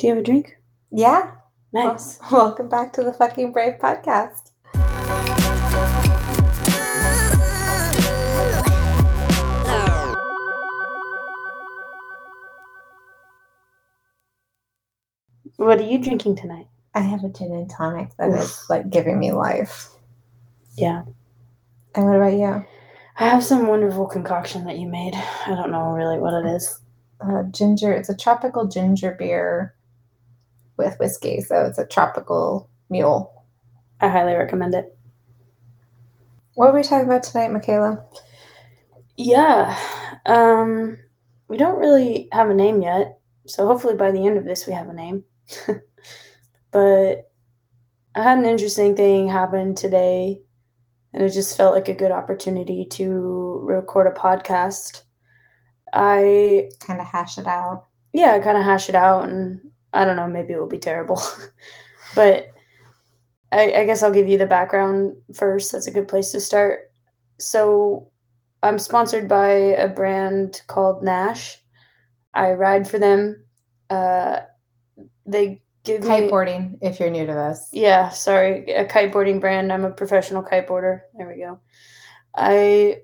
Do you have a drink? Yeah. Nice. Well, welcome back to the fucking Brave podcast. What are you drinking tonight? I have a gin and tonic that is like giving me life. Yeah. And what about you? I have some wonderful concoction that you made. I don't know really what it is. Uh, ginger. It's a tropical ginger beer with whiskey, so it's a tropical mule. I highly recommend it. What are we talking about tonight, Michaela? Yeah. Um we don't really have a name yet. So hopefully by the end of this we have a name. but I had an interesting thing happen today and it just felt like a good opportunity to record a podcast. I Kind of hash it out. yeah, I kind of hash it out and I don't know, maybe it will be terrible. but I, I guess I'll give you the background first. That's a good place to start. So I'm sponsored by a brand called Nash. I ride for them. Uh, they give me Kiteboarding, if you're new to this. yeah, sorry, a kiteboarding brand. I'm a professional kiteboarder. There we go. I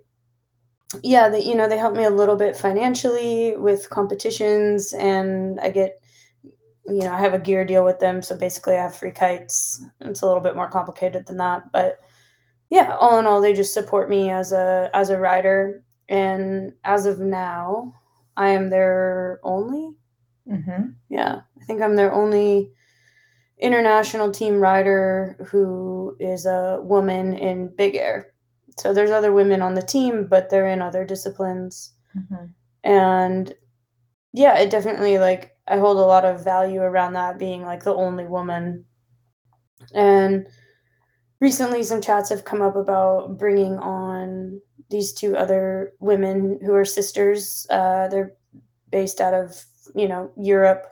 yeah, they you know, they help me a little bit financially with competitions and I get you know, I have a gear deal with them, so basically I have free kites. It's a little bit more complicated than that, but yeah, all in all they just support me as a as a rider and as of now, I am their only Mm-hmm. yeah, I think I'm their only international team rider who is a woman in big air. So there's other women on the team, but they're in other disciplines. Mm-hmm. And yeah, it definitely like I hold a lot of value around that being like the only woman. And recently some chats have come up about bringing on these two other women who are sisters. Uh, they're based out of you know Europe,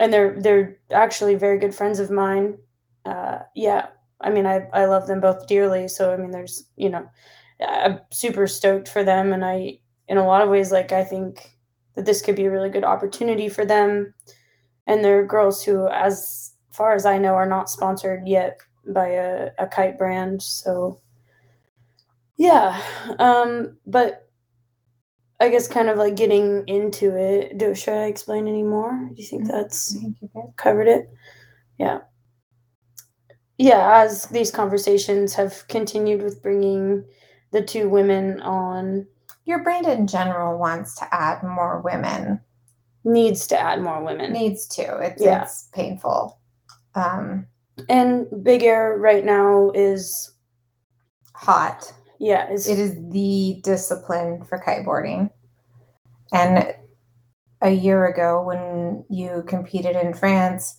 and they're they're actually very good friends of mine. Uh, yeah, I mean I I love them both dearly. So I mean there's you know I'm super stoked for them, and I in a lot of ways like I think that this could be a really good opportunity for them. And they're girls who, as far as I know, are not sponsored yet by a, a kite brand. So yeah, um, but I guess kind of like getting into it. Do should I explain any more? Do you think that's you did. covered it? Yeah. Yeah, as these conversations have continued with bringing the two women on, Your brand in general wants to add more women. needs to add more women. Needs to. It's Yeah. it's painful. Um, And Big Air right now is hot. yeah, is It is the discipline for kiteboarding. And a year ago, when you competed in France,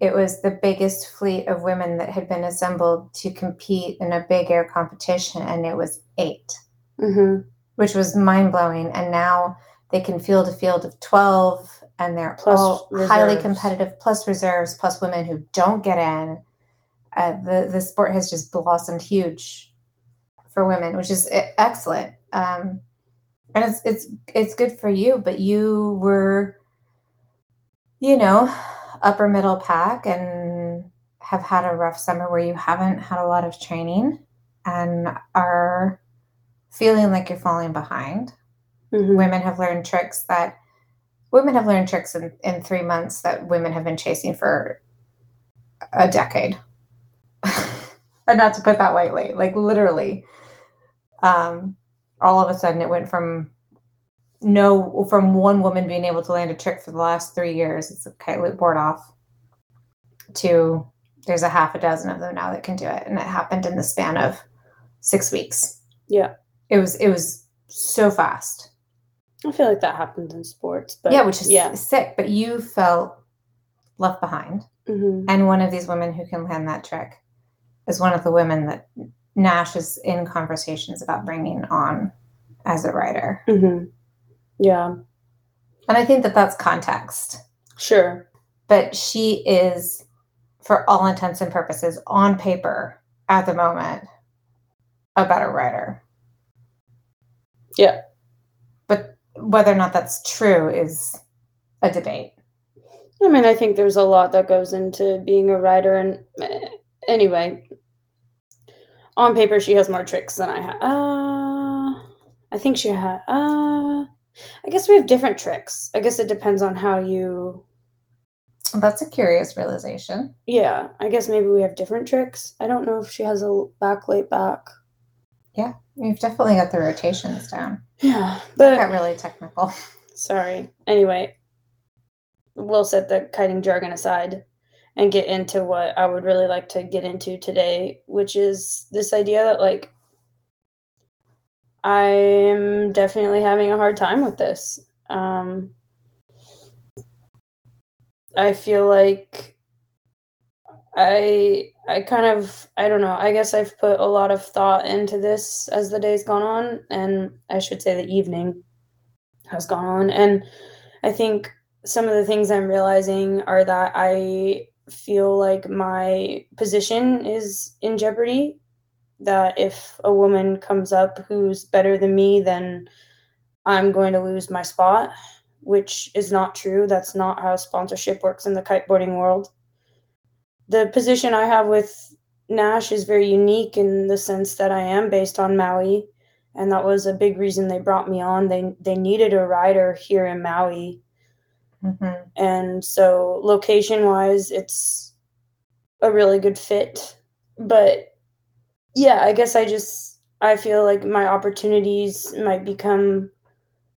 it was the biggest fleet of women that had been assembled to compete in a big air competition, and it was eight, mhm, which was mind blowing. And now they can field a field of 12, and they're Plus all highly competitive, plus reserves, plus women who don't get in. Uh, the, the sport has just blossomed huge for women, which is e- excellent. Um, and it's it's it's good for you, but you were, you know, upper middle pack and have had a rough summer where you haven't had a lot of training and are feeling like you're falling behind. mhm. Women have learned tricks that women have learned tricks in, in three months that women have been chasing for a decade. and not to put that lightly, like literally. Um, all of a sudden it went from no from one woman being able to land a trick for the last three years, it's a kite loop board off, to there's a half a dozen of them now that can do it. And it happened in the span of six weeks. Yeah. It was it was so fast. I feel like that happens in sports, but yeah, which is yeah, sick. But you felt left behind. mhm, And one of these women who can land that trick is one of the women that Nash is in conversations about bringing on as a rider. mhm. yeah, And I think that that's context. sure, But she is, for all intents and purposes, on paper at the moment, a better rider. Yeah. But whether or not that's true is a debate. I mean, I think there's a lot that goes into being a rider, and eh, anyway, on paper she has more tricks than I have. Uh, I think she had. Uh, I guess we have different tricks. I guess it depends on how you. That's a curious realization. Yeah, I guess maybe we have different tricks. I don't know if she has a back late back. Yeah, you've definitely got the rotations down. Yeah, Got but really technical. sorry. Anyway, we'll set the kiting jargon aside and get into what I would really like to get into today, which is this idea that like I'm definitely having a hard time with this. Um, I feel like I I kind of I don't know. I guess I've put a lot of thought into this as the day's gone on, and I should say the evening has gone on, and I think some of the things I'm realizing are that I feel like my position is in jeopardy. That if a woman comes up who's better than me, then I'm going to lose my spot, which is not true. That's not how sponsorship works in the kiteboarding world. The position I have with Nash is very unique in the sense that I am based on Maui, and that was a big reason they brought me on. They they needed a rider here in Maui. Hmm and so location wise it's a really good fit. But yeah i guess i just i feel like my opportunities might become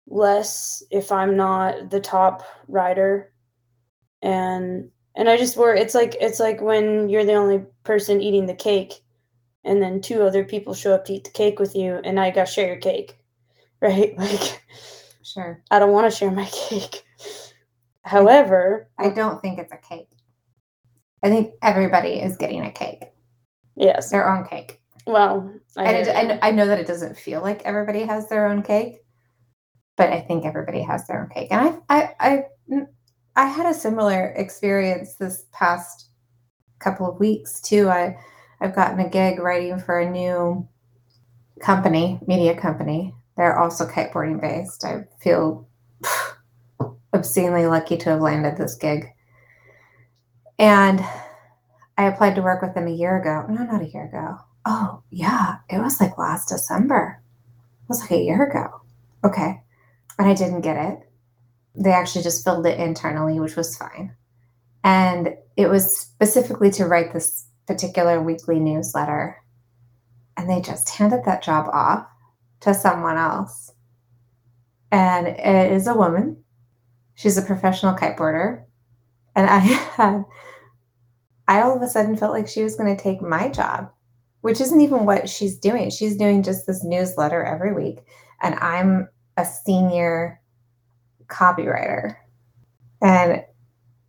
less if i'm not the top rider. And and i just worry it's like it's like when you're the only person eating the cake and then two other people show up to eat the cake with you and I gotta share your cake right like Sure. i don't want to share my cake however I don't think it's a cake. I think everybody is getting a cake, Yes. their own cake. Well, I, And it, I, I know that it doesn't feel like everybody has their own cake, but I think everybody has their own cake. And I, I, I, I had a similar experience this past couple of weeks too. I, I've gotten a gig writing for a new company, media company. They're also kiteboarding based. I feel obscenely lucky to have landed this gig. And I applied to work with them a year ago. No, not a year ago. Oh, yeah. It was like last December. It was like a year ago. Okay. And I didn't get it. They actually just filled it internally, which was fine. And it was specifically to write this particular weekly newsletter. And they just handed that job off to someone else. And it is a woman. She's a professional kiteboarder. And I had, I all of a sudden felt like she was going to take my job, which isn't even what she's doing. She's doing just this newsletter every week. And I'm a senior copywriter. And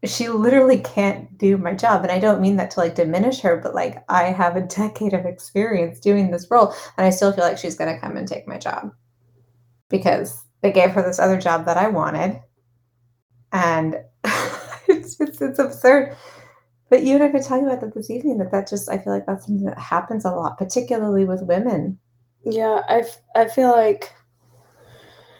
she literally can't do my job. And I don't mean that to like diminish her, but like I have a decade of experience doing this role. And I still feel like she's going to come and take my job because they gave her this other job that I wanted. And it's just, it's absurd. But you and I could talk about that this evening that that just, I feel like that's something that happens a lot, particularly with women. yeah, I, I feel like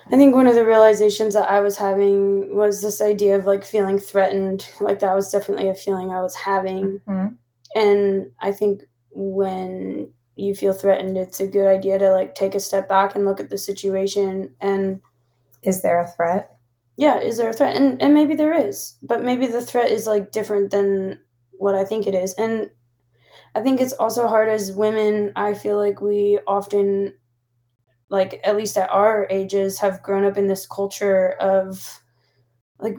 I think one of the realizations that I was having was this idea of like feeling threatened. Like that was definitely a feeling I was having. Mhm. And I think when you feel threatened, it's a good idea to like take a step back and look at the situation and Is there a threat? yeah, is there a threat? And and maybe there is, but maybe the threat is like different than what I think it is. And I think it's also hard as women. I feel like we often, like at least at our ages, have grown up in this culture of like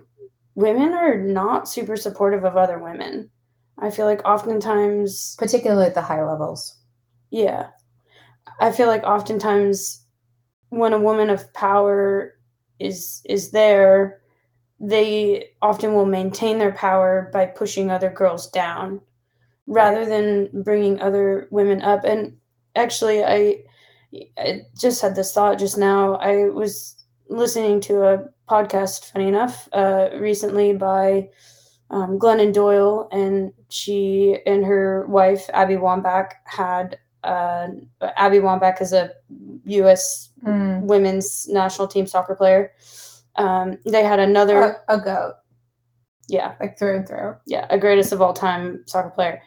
women are not super supportive of other women. I feel like oftentimes Particularly at the high levels. yeah. I feel like oftentimes when a woman of power is is there, they often will maintain their power by pushing other girls down rather than bringing other women up. And actually I I just had this thought just now. I was listening to a podcast, funny enough, uh, recently by um, Glennon Doyle, and she and her wife Abby Wambach had uh, Abby Wambach is a U.S. Mm. women's national team soccer player. Um, they had another A, a goat. Yeah, like through and through. Yeah, a greatest of all time soccer player.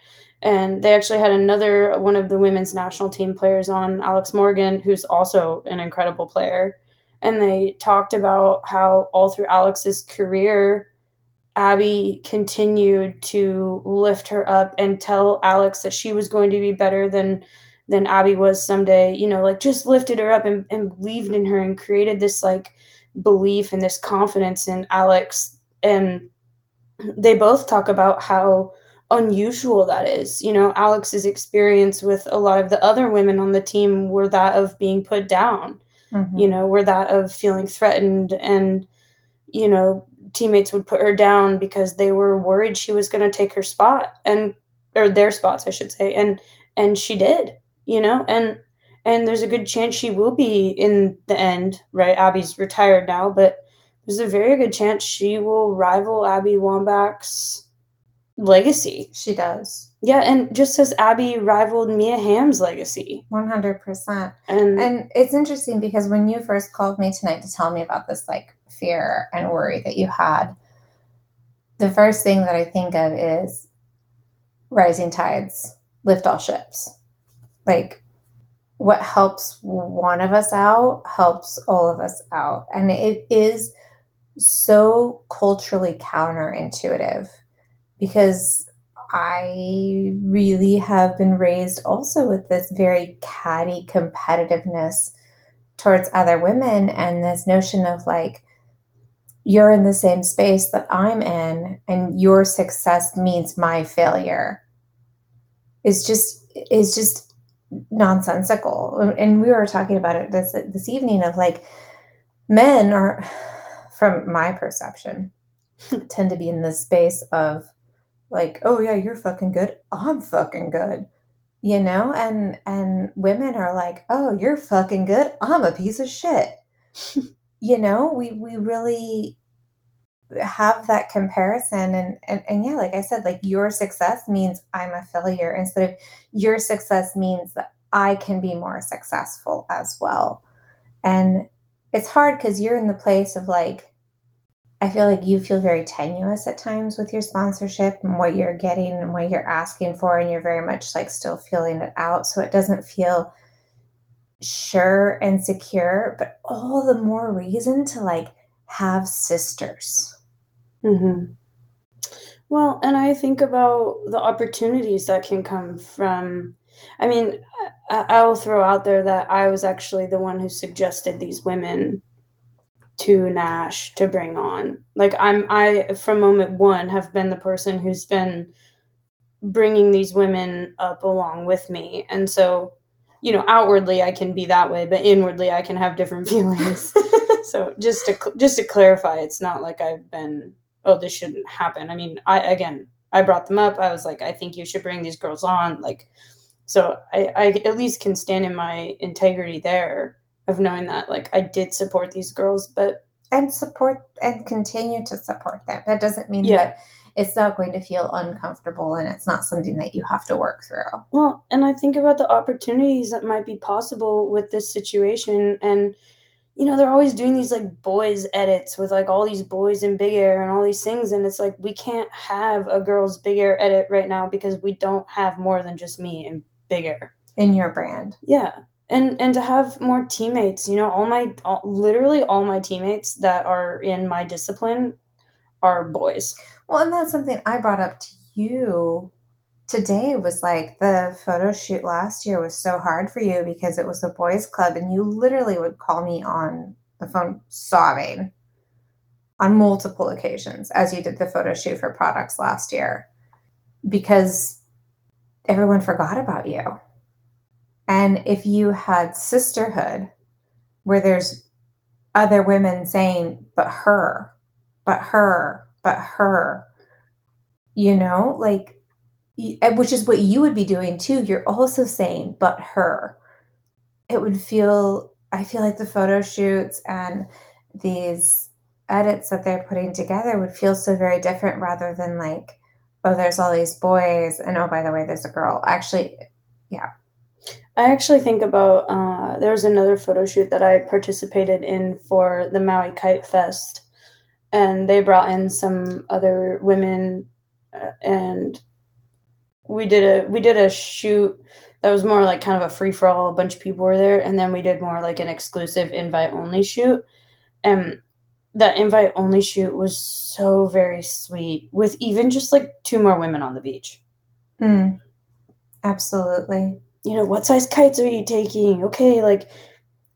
And they actually had another one of the women's national team players on, Alex Morgan, who's also an incredible player. And they talked about how all through Alex's career, Abby continued to lift her up and tell Alex that she was going to be better than than Abby was someday, you know, like just lifted her up and, and believed in her and created this like belief and this confidence in Alex. And they both talk about how unusual that is. You know, Alex's experience with a lot of the other women on the team were that of being put down, mm-hmm. you know, were that of feeling threatened and, you know, teammates would put her down because they were worried she was going to take her spot and or their spots I should say and and she did you know and and there's a good chance she will be in the end right Abby's retired now but there's a very good chance she will rival Abby Wambach's legacy she does yeah and just as Abby rivaled Mia Hamm's legacy 100% and and it's interesting because when you first called me tonight to tell me about this like fear and worry that you had, the first thing that I think of is rising tides lift all ships. Like what helps one of us out helps all of us out. And it is so culturally counterintuitive because I really have been raised also with this very catty competitiveness towards other women and this notion of like you're in the same space that I'm in and your success means my failure is just is just nonsensical. And we were talking about it this this evening of like men are from my perception tend to be in the space of like oh yeah you're fucking good. I'm fucking good. You know and and women are like oh you're fucking good. I'm a piece of shit. You know we we really have that comparison and, and and yeah like i said like your success means i'm a failure instead of your success means that i can be more successful as well. And it's hard because you're in the place of like i feel like you feel very tenuous at times with your sponsorship and what you're getting and what you're asking for and you're very much like still feeling it out so it doesn't feel sure and secure, but all the more reason to like have sisters. Mm-hmm. Well, and I think about the opportunities that can come from. I mean, I, will throw out there that I was actually the one who suggested these women to Nash to bring on. Like I'm, I from moment one have been the person who's been bringing these women up along with me, and so you know outwardly i can be that way but inwardly i can have different feelings. So just to just to clarify it's not like i've been oh this shouldn't happen. I mean i again i brought them up. I was like i think you should bring these girls on. Like so i i at least can stand in my integrity there of knowing that like i did support these girls but and support and continue to support them that doesn't mean yeah. that it's not going to feel uncomfortable and it's not something that you have to work through. Well, and I think about the opportunities that might be possible with this situation and you know, they're always doing these like boys edits with like all these boys in big air and all these things and it's like we can't have a girls big air edit right now because we don't have more than just me in big air in your brand. Yeah. And and to have more teammates, you know, all my all, literally all my teammates that are in my discipline are boys. Well, and that's something I brought up to you today was like the photo shoot last year was so hard for you because it was a boys club and you literally would call me on the phone sobbing on multiple occasions as you did the photo shoot for products last year because everyone forgot about you. And if you had sisterhood where there's other women saying, but her, but her, but her you know like eh, which is what you would be doing too you're also saying but her. It would feel i feel like the photo shoots and these edits that they're putting together would feel so very different rather than like oh there's all these boys and oh by the way there's a girl. Actually yeah i actually think about uh, there was another photo shoot that i participated in for the maui kite fest and they brought in some other women uh, and we did a we did a shoot that was more like kind of a free for all a bunch of people were there and then we did more like an exclusive invite only shoot and that invite only shoot was so very sweet with even just like two more women on the beach Mm. Absolutely. You know, what size kites are you taking? Okay, like,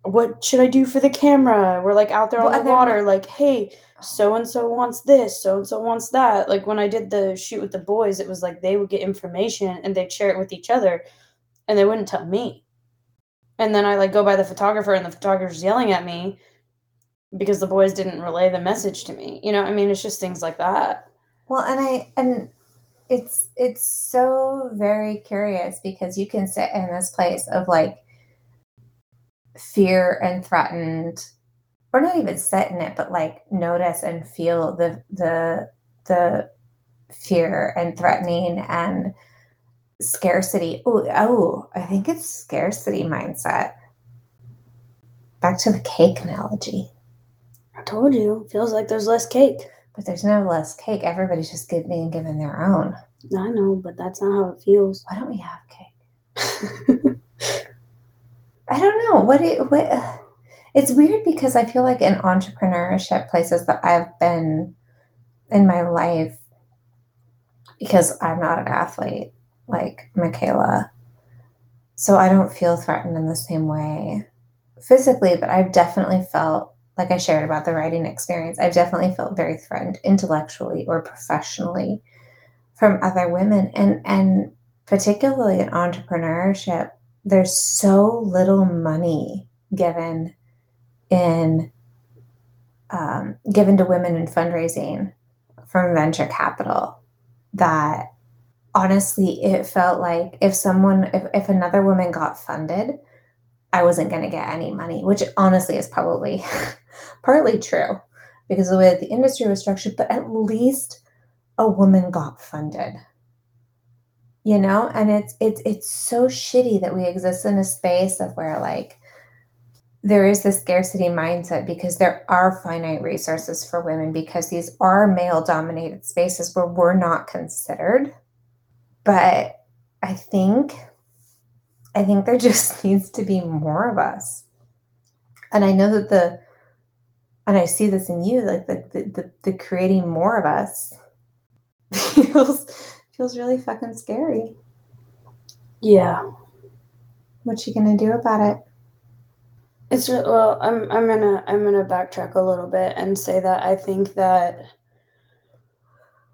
what should I do for the camera? We're like out there Well, on the and then- water, like, hey, so and so wants this, so and so wants that. Like when I did the shoot with the boys, it was like they would get information and they'd share it with each other, and they wouldn't tell me. And then I like go by the photographer, and the photographer's yelling at me because the boys didn't relay the message to me. You know, I mean, it's just things like that. Well, and I and it's it's so very curious because you can sit in this place of like fear and threatened or not even sit in it but like notice and feel the the the fear and threatening and scarcity. Oh oh i think it's scarcity mindset. Back to the cake analogy. I told you, feels like there's less cake. But there's no less cake everybody's just giving and giving their own I know, but that's not how it feels. why don't we have cake I don't know what it what it's weird because I feel like in entrepreneurship places that I've been in my life because I'm not an athlete like Michaela. So I don't feel threatened in the same way physically, but I've definitely felt like I shared about the writing experience. I've definitely felt very threatened intellectually or professionally from other women and and particularly in entrepreneurship there's so little money given in um, given to women in fundraising from venture capital that honestly it felt like if someone if, if another woman got funded i wasn't going to get any money which honestly is probably partly true because of the way that the industry was structured but at least a woman got funded. You know and it's it's it's so shitty that we exist in a space of where like there is this scarcity mindset because there are finite resources for women because these are male dominated spaces where we're not considered. But i think i think there just needs to be more of us. And i know that the and i see this in you like the the, the, the creating more of us feels feels really fucking scary yeah. what you gonna do about it It's re- well, I'm I'm gonna I'm gonna backtrack a little bit and say that I think that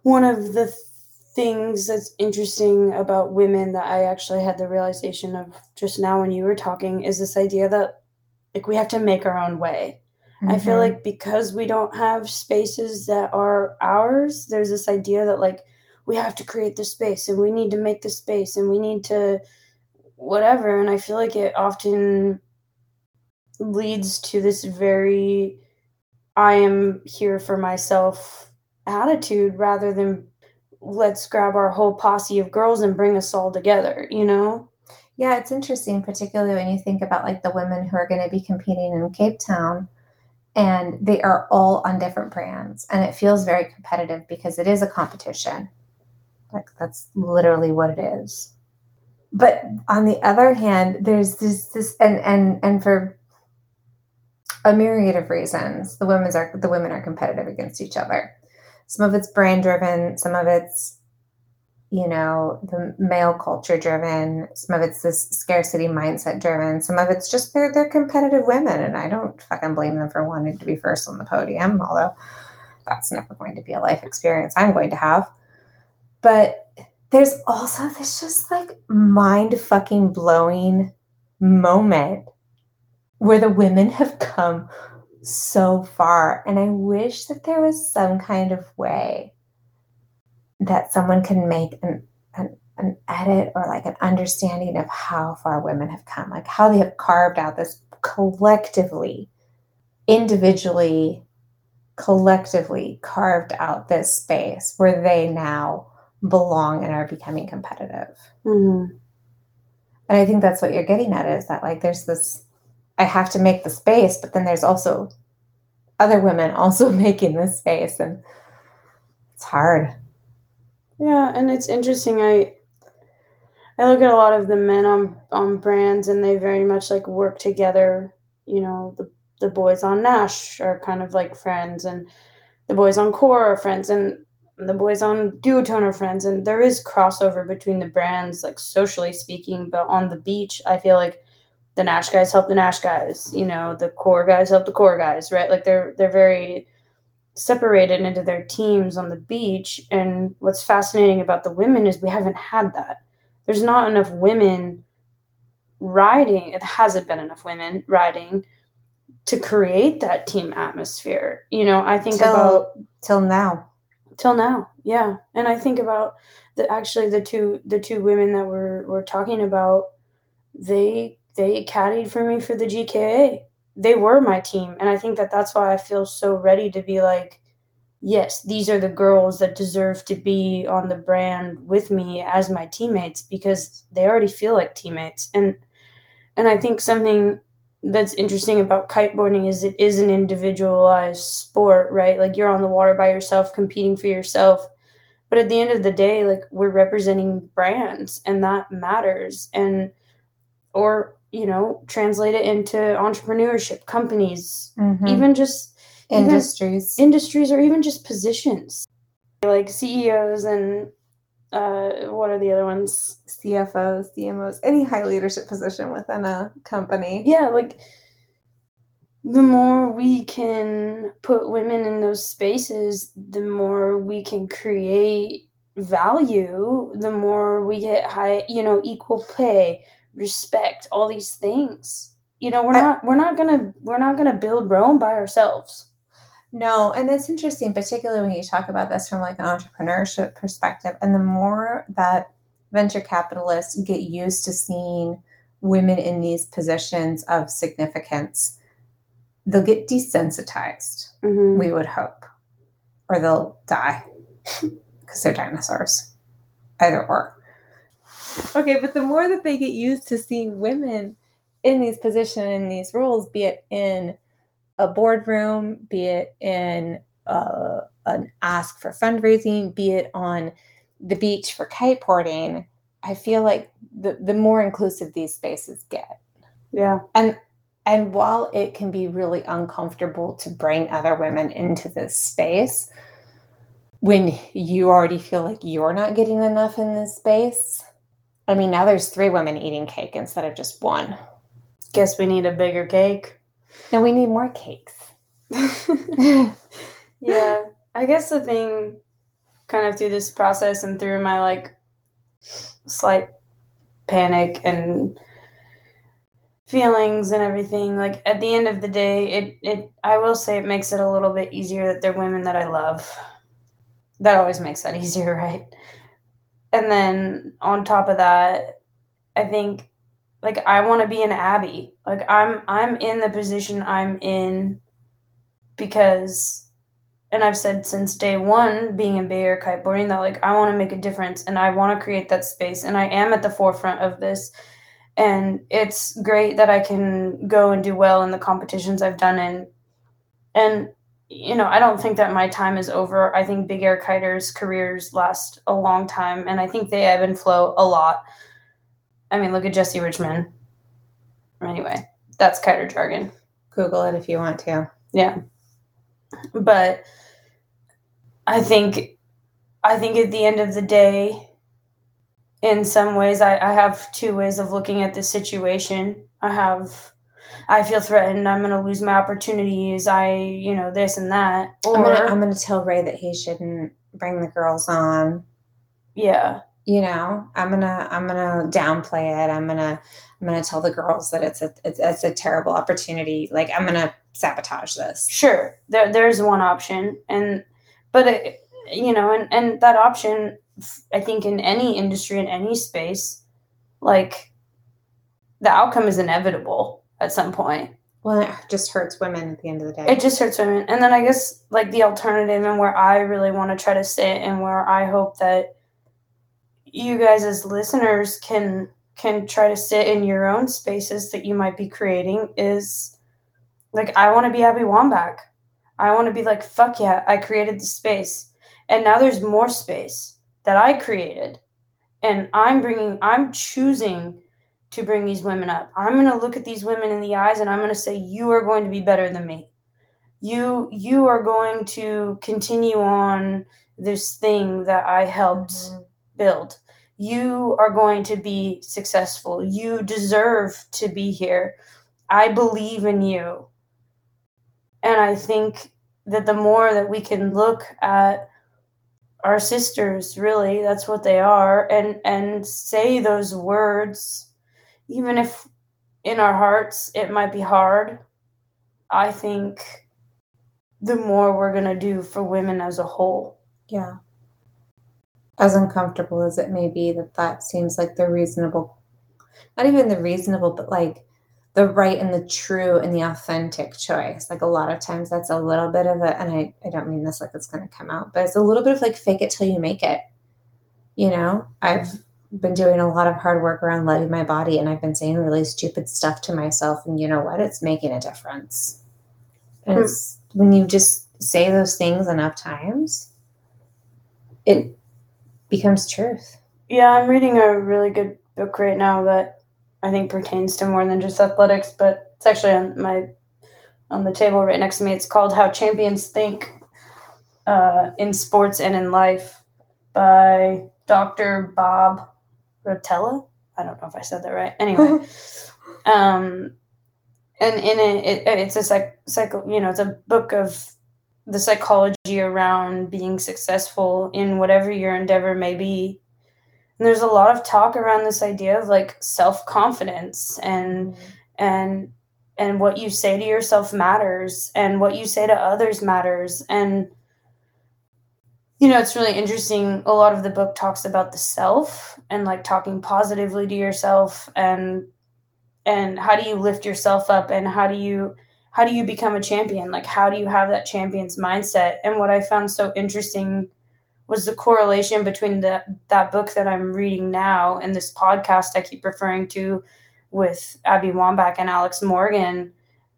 one of the things that's interesting about women that I actually had the realization of just now when you were talking is this idea that like we have to make our own way. I feel Mhm. like because we don't have spaces that are ours, there's this idea that like we have to create the space and we need to make the space and we need to whatever. And I feel like it often leads to this very I am here for myself attitude rather than let's grab our whole posse of girls and bring us all together, you know? Yeah, it's interesting, particularly when you think about like the women who are going to be competing in Cape Town and they are all on different brands and it feels very competitive because it is a competition. Like that's literally what it is. But on the other hand, there's this this and and and for a myriad of reasons, the women's are the women are competitive against each other. Some of it's brand driven, some of it's you know, the male culture driven. Some of it's this scarcity mindset driven. Some of it's just they're they're competitive women, and I don't fucking blame them for wanting to be first on the podium. Although that's never going to be a life experience I'm going to have. But there's also this just like mind fucking blowing moment where the women have come so far, and I wish that there was some kind of way that someone can make an, an an edit or like an understanding of how far women have come, like how they have carved out this collectively, individually, collectively carved out this space where they now belong and are becoming competitive. Mm-hmm. And I think that's what you're getting at is that like there's this I have to make the space, but then there's also other women also making this space and it's hard Yeah, and it's interesting. I I look at a lot of the men on on brands, and they very much like work together. You know, the the boys on Nash are kind of like friends, and the boys on Core are friends, and the boys on Duotone are friends, and there is crossover between the brands, like socially speaking. But on the beach, I feel like the Nash guys help the Nash guys. You know, the Core guys help the Core guys, right? Like they're they're very separated into their teams on the beach. And what's fascinating about the women is we haven't had that. There's not enough women riding. It hasn't been enough women riding to create that team atmosphere. You know, I think Till- about till now till now yeah and i think about the actually the two the two women that we're we're talking about they they caddied for me for the gka they were my team and i think that that's why i feel so ready to be like yes these are the girls that deserve to be on the brand with me as my teammates because they already feel like teammates and and i think something that's interesting about kiteboarding is it is an individualized sport, right? Like you're on the water by yourself, competing for yourself. But at the end of the day, like we're representing brands and that matters. And, or, you know, translate it into entrepreneurship, companies, Mhm. even just even- industries industries or even just positions like CEOs and uh, what are the other ones? cfos cmos any high leadership position within a company yeah like the more we can put women in those spaces the more we can create value the more we get high you know equal pay respect all these things you know we're I- not we're not gonna we're not gonna build rome by ourselves No, and it's interesting, particularly when you talk about this from like an entrepreneurship perspective. And the more that venture capitalists get used to seeing women in these positions of significance, they'll get desensitized, Mhm. we would hope, or they'll die because they're dinosaurs. Either or. Okay, but the more that they get used to seeing women in these positions, in these roles, be it in a boardroom, be it in uh, an ask for fundraising, be it on the beach for kiteboarding, I feel like the, the more inclusive these spaces get. yeah And and while it can be really uncomfortable to bring other women into this space, when you already feel like you're not getting enough in this space, I mean, now there's three women eating cake instead of just one. guess we need a bigger cake Now we need more cakes. yeah i guess the thing kind of through this process and through my like slight panic and feelings and everything like at the end of the day it it i will say it makes it a little bit easier that they're women that i love that always makes that easier right and then on top of that i think like i want to be an abby. Like i'm i'm in the position i'm in because and I've said since day one being in big air kiteboarding that like I want to make a difference and I want to create that space and I am at the forefront of this. And it's great that I can go and do well in the competitions I've done in. And you know I don't think that my time is over I think big air kiters careers last a long time and I think they ebb and flow a lot I mean look at Jesse Richman anyway that's kiter jargon Google it if you want to. yeah. But I think I think at the end of the day, in some ways I, I have two ways of looking at this situation. I have I feel threatened, I'm gonna lose my opportunities, I you know, this and that. Or I'm gonna I'm gonna tell Ray that he shouldn't bring the girls on. yeah. You know, I'm gonna I'm gonna downplay it. I'm gonna I'm gonna tell the girls that it's a it's, it's a terrible opportunity. Like I'm gonna sabotage this. Sure. There there's one option and but it, you know, and, and that option I think in any industry in any space, like the outcome is inevitable at some point. Well, it just hurts women at the end of the day. It just hurts women. And then I guess like the alternative and where I really want to try to sit and where I hope that you guys as listeners can can try to sit in your own spaces that you might be creating is like I want to be Abby Wambach. I want to be like, fuck yeah, I created the space. And now there's more space that I created. And I'm bringing, I'm choosing to bring these women up. I'm going to look at these women in the eyes and I'm going to say, you are going to be better than me. You, you are going to continue on this thing that I helped mm-hmm. build. You are going to be successful. You deserve to be here. I believe in you. And I think that the more that we can look at our sisters, really, that's what they are, and and say those words, even if in our hearts it might be hard, I think the more we're gonna do for women as a whole. Yeah. As uncomfortable as it may be, that that seems like the reasonable, not even the reasonable, but like the right and the true and the authentic choice. Like a lot of times that's a little bit of a, and I, I don't mean this like it's going to come out, but it's a little bit of like fake it till you make it. You know, I've been doing a lot of hard work around loving my body and I've been saying really stupid stuff to myself. And you know what? It's making a difference. And hmm. when you just say those things enough times, it becomes truth. Yeah, I'm reading a really good book right now that I think pertains to more than just athletics, but it's actually on my on the table right next to me. It's called How Champions Think uh, in Sports and in Life by Dr. Bob Rotella. I don't know if I said that right. Anyway, um, and in it, it it's a psych, psycho, you know, it's a book of the psychology around being successful in whatever your endeavor may be and there's a lot of talk around this idea of like self-confidence and mm-hmm. and and what you say to yourself matters and what you say to others matters and you know it's really interesting. A lot of the book talks about the self and like talking positively to yourself and and how do you lift yourself up and how do you how do you become a champion? Like how do you have that champion's mindset? And what i found so interesting was the correlation between the, that book that I'm reading now and this podcast I keep referring to with Abby Wambach and Alex Morgan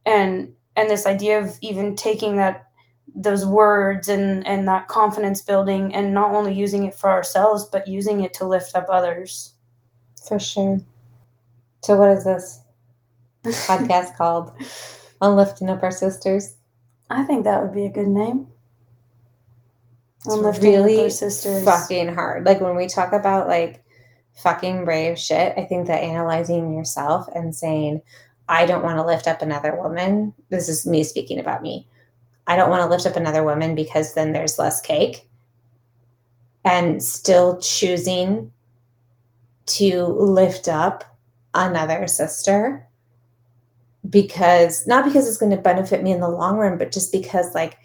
and and this idea of even taking that those words and and that confidence building and not only using it for ourselves but using it to lift up others for sure so what is this podcast called on lifting up our sisters i think that would be a good name it's really fucking hard. Like when we talk about like fucking brave shit, I think that analyzing yourself and saying, I don't want to lift up another woman. This is me speaking about me. I don't want to lift up another woman because then there's less cake. And still choosing to lift up another sister because not because it's going to benefit me in the long run, but just because like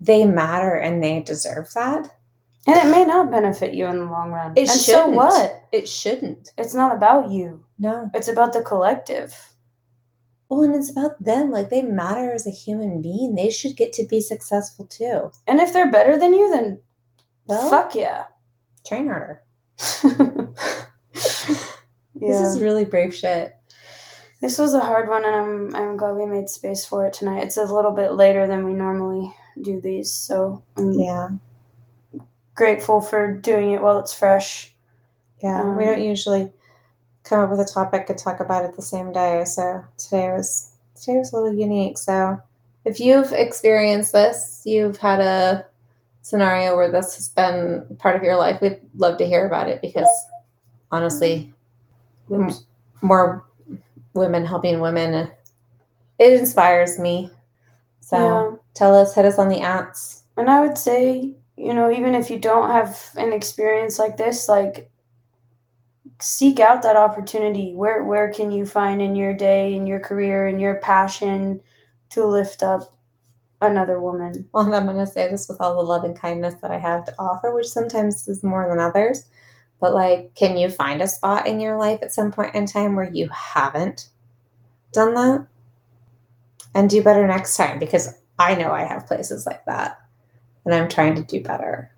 they matter and they deserve that. And it may not benefit you in the long run. It and shouldn't. so what? It shouldn't. It's not about you. No. It's about the collective. Well, and it's about them. Like they matter as a human being. They should get to be successful too. And if they're better than you, then well, fuck yeah. Train harder. yeah. This is really brave shit. This was a hard one and I'm I'm glad we made space for it tonight. It's a little bit later than we normally do these. So I'm yeah, grateful for doing it while it's fresh. Yeah, um, we don't usually come up with a topic and talk about it the same day. So today was today was a little unique. So if you've experienced this, you've had a scenario where this has been part of your life, we'd love to hear about it because honestly, more women helping women, it inspires me. So yeah. tell us, hit us on the ants. And I would say, you know, even if you don't have an experience like this, like seek out that opportunity. Where where can you find in your day, in your career, in your passion to lift up another woman? Well, I'm going to say this with all the love and kindness that I have to offer, which sometimes is more than others. But like, can you find a spot in your life at some point in time where you haven't done that? and do better next time because I know I have places like that and I'm trying to do better.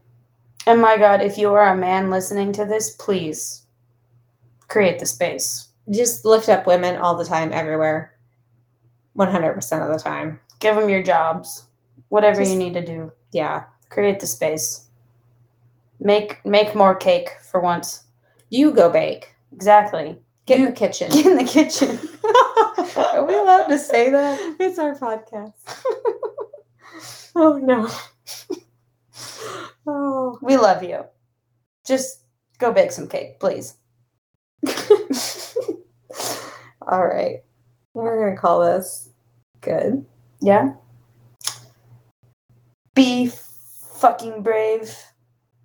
And my God, if you are a man listening to this, please create the space. Just lift up women all the time, everywhere, 100% of the time. Give them your jobs. Whatever Just- you need to do, Yeah. create the space. Make make more cake for once. You go bake. Exactly. Get in the kitchen. Get in the kitchen. Are we allowed to say that? It's our podcast. oh no. oh. We love you. Just go bake some cake, please. All right. We're going to call this good. Yeah. Be fucking brave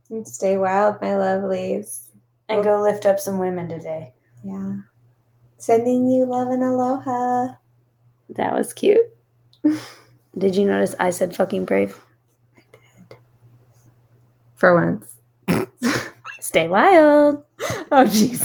And stay wild, my lovelies. and go lift up some women today. Yeah. Sending you love and aloha. That was cute. Did you notice I said fucking brave? I did. For once. Stay wild. Oh, jeez.